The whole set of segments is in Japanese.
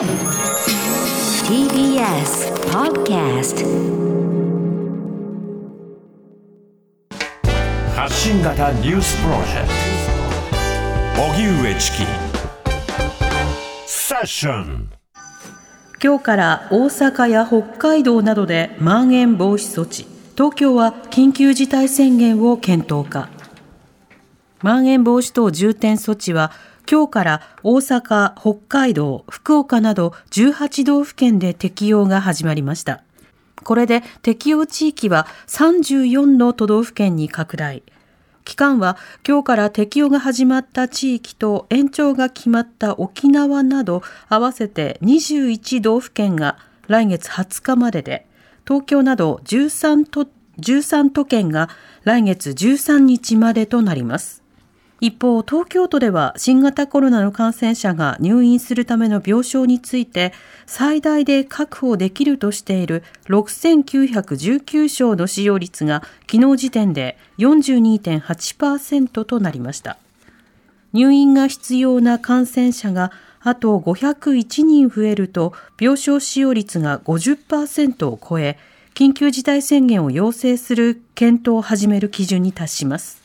TBS Podcast 発信型ニュースプロジェクト。荻上チキ。セッション。今日から大阪や北海道などでまん延防止措置。東京は緊急事態宣言を検討か。まん延防止等重点措置は今日から大阪、北海道、福岡など18道府県で適用が始まりました。これで適用地域は34の都道府県に拡大。期間は今日から適用が始まった地域と延長が決まった沖縄など合わせて21道府県が来月20日までで東京など13都 ,13 都県が来月13日までとなります。一方、東京都では新型コロナの感染者が入院するための病床について最大で確保できるとしている6919床の使用率が昨日時点で42.8%となりました。入院が必要な感染者があと501人増えると病床使用率が50%を超え緊急事態宣言を要請する検討を始める基準に達します。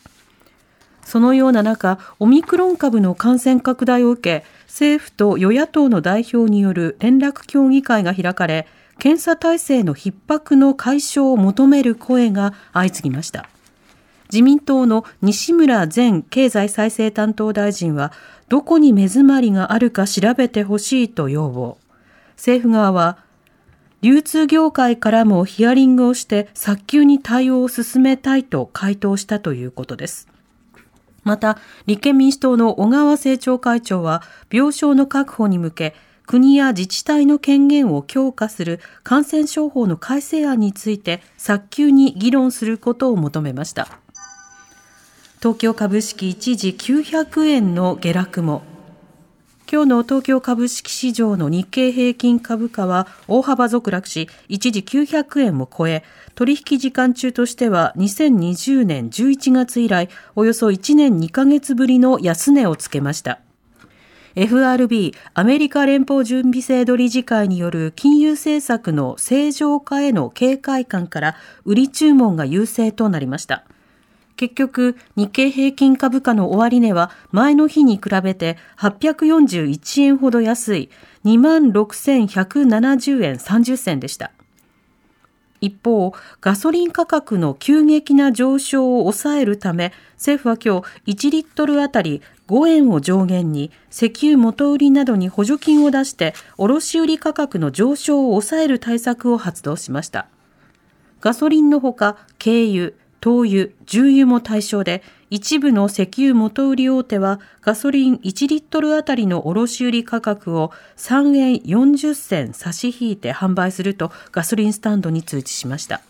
そのような中、オミクロン株の感染拡大を受け、政府と与野党の代表による連絡協議会が開かれ、検査体制の逼迫の解消を求める声が相次ぎました。自民党の西村前経済再生担当大臣は、どこに目詰まりがあるか調べてほしいと要望。政府側は、流通業界からもヒアリングをして早急に対応を進めたいと回答したということです。また、立憲民主党の小川政調会長は、病床の確保に向け、国や自治体の権限を強化する感染症法の改正案について早急に議論することを求めました。東京株式一時900円の下落も今日の東京株式市場の日経平均株価は大幅続落し、一時900円を超え、取引時間中としては2020年11月以来、およそ1年2ヶ月ぶりの安値をつけました。FRB アメリカ連邦準備制度理事会による金融政策の正常化への警戒感から売り注文が優勢となりました。結局、日経平均株価の終値は前の日に比べて841円ほど安い26,170円30銭でした。一方、ガソリン価格の急激な上昇を抑えるため、政府は今日1リットルあたり5円を上限に石油元売りなどに補助金を出して卸売価格の上昇を抑える対策を発動しました。ガソリンのほか、軽油、灯油、重油も対象で、一部の石油元売り大手はガソリン1リットルあたりの卸売価格を3円40銭差し引いて販売するとガソリンスタンドに通知しました。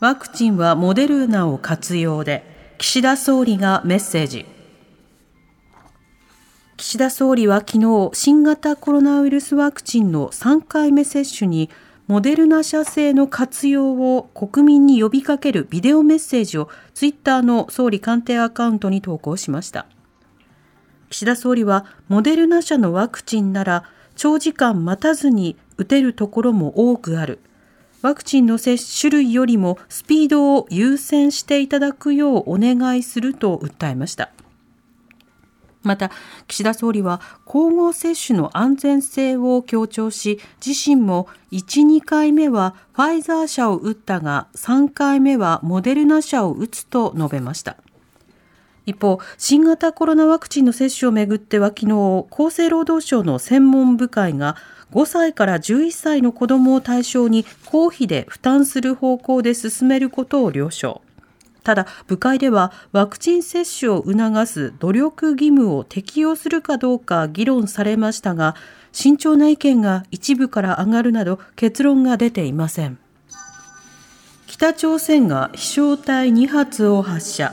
ワクチンはモデルナを活用で、岸田総理がメッセージ。岸田総理は昨日、新型コロナウイルスワクチンの3回目接種にモデルナ社製の活用を国民に呼びかけるビデオメッセージをツイッターの総理官邸アカウントに投稿しました。岸田総理はモデルナ社のワクチンなら長時間待たずに打てるところも多くある。ワクチンの接種類よりもスピードを優先していただくようお願いすると訴えました。また岸田総理は交互接種の安全性を強調し自身も1、2回目はファイザー社を打ったが3回目はモデルナ社を打つと述べました。一方、新型コロナワクチンの接種をめぐっては昨日、厚生労働省の専門部会が5歳から11歳の子どもを対象に公費で負担する方向で進めることを了承。ただ、部会ではワクチン接種を促す努力義務を適用するかどうか議論されましたが、慎重な意見が一部から上がるなど結論が出ていません。北朝鮮が飛翔体2発を発射。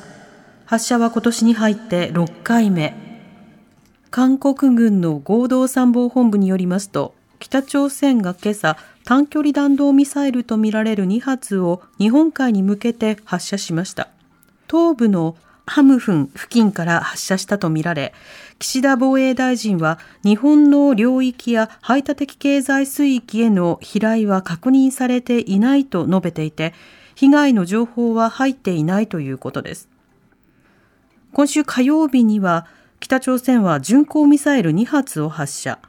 発射は今年に入って6回目。韓国軍の合同参謀本部によりますと、北朝鮮が今朝、短距離弾道ミサイルとみられる2発を日本海に向けて発射しました。東部のハムフン付近から発射したとみられ、岸田防衛大臣は日本の領域や排他的経済水域への飛来は確認されていないと述べていて、被害の情報は入っていないということです。今週火曜日には北朝鮮は巡航ミサイル2発を発射。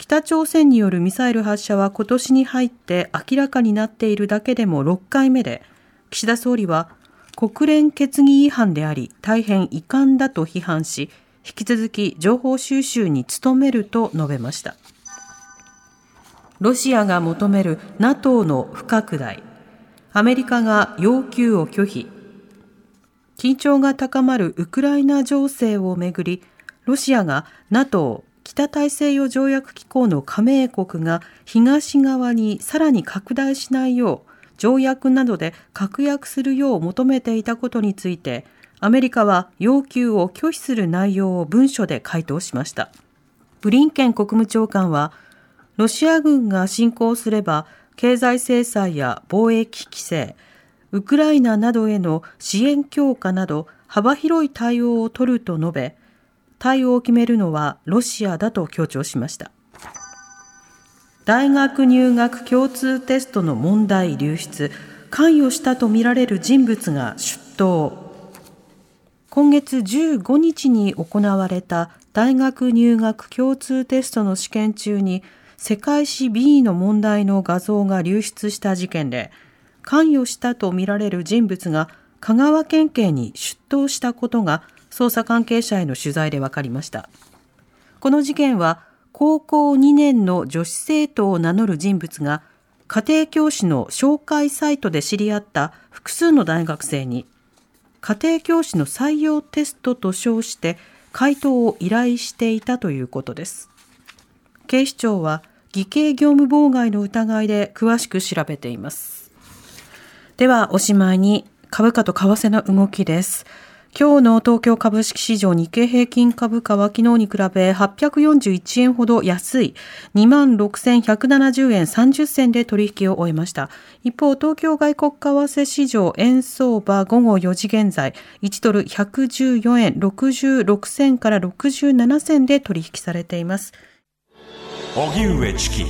北朝鮮によるミサイル発射は今年に入って明らかになっているだけでも6回目で、岸田総理は国連決議違反であり大変遺憾だと批判し、引き続き情報収集に努めると述べました。ロシアが求める NATO の不拡大。アメリカが要求を拒否。緊張が高まるウクライナ情勢をめぐり、ロシアが NATO 北大西洋条約機構の加盟国が東側にさらに拡大しないよう条約などで確約するよう求めていたことについてアメリカは要求を拒否する内容を文書で回答しました。ブリンケン国務長官はロシア軍が侵攻すれば経済制裁や貿易規制ウクライナなどへの支援強化など幅広い対応を取ると述べ、対応を決めるのはロシアだと強調しました。大学入学共通テストの問題流出、関与したとみられる人物が出頭。今月15日に行われた大学入学共通テストの試験中に世界史 B の問題の画像が流出した事件で、関与したとみられる人物が香川県警に出頭したことが捜査関係者への取材で分かりました。この事件は高校2年の女子生徒を名乗る人物が家庭教師の紹介サイトで知り合った複数の大学生に家庭教師の採用テストと称して回答を依頼していたということです。警視庁は偽計業務妨害の疑いで詳しく調べています。ではおしまいに株価と為替の動きです。今日の東京株式市場日経平均株価は昨日に比べ841円ほど安い26,170円30銭で取引を終えました。一方、東京外国為替市場円相場午後4時現在1ドル114円66銭から67銭で取引されています。荻上チキ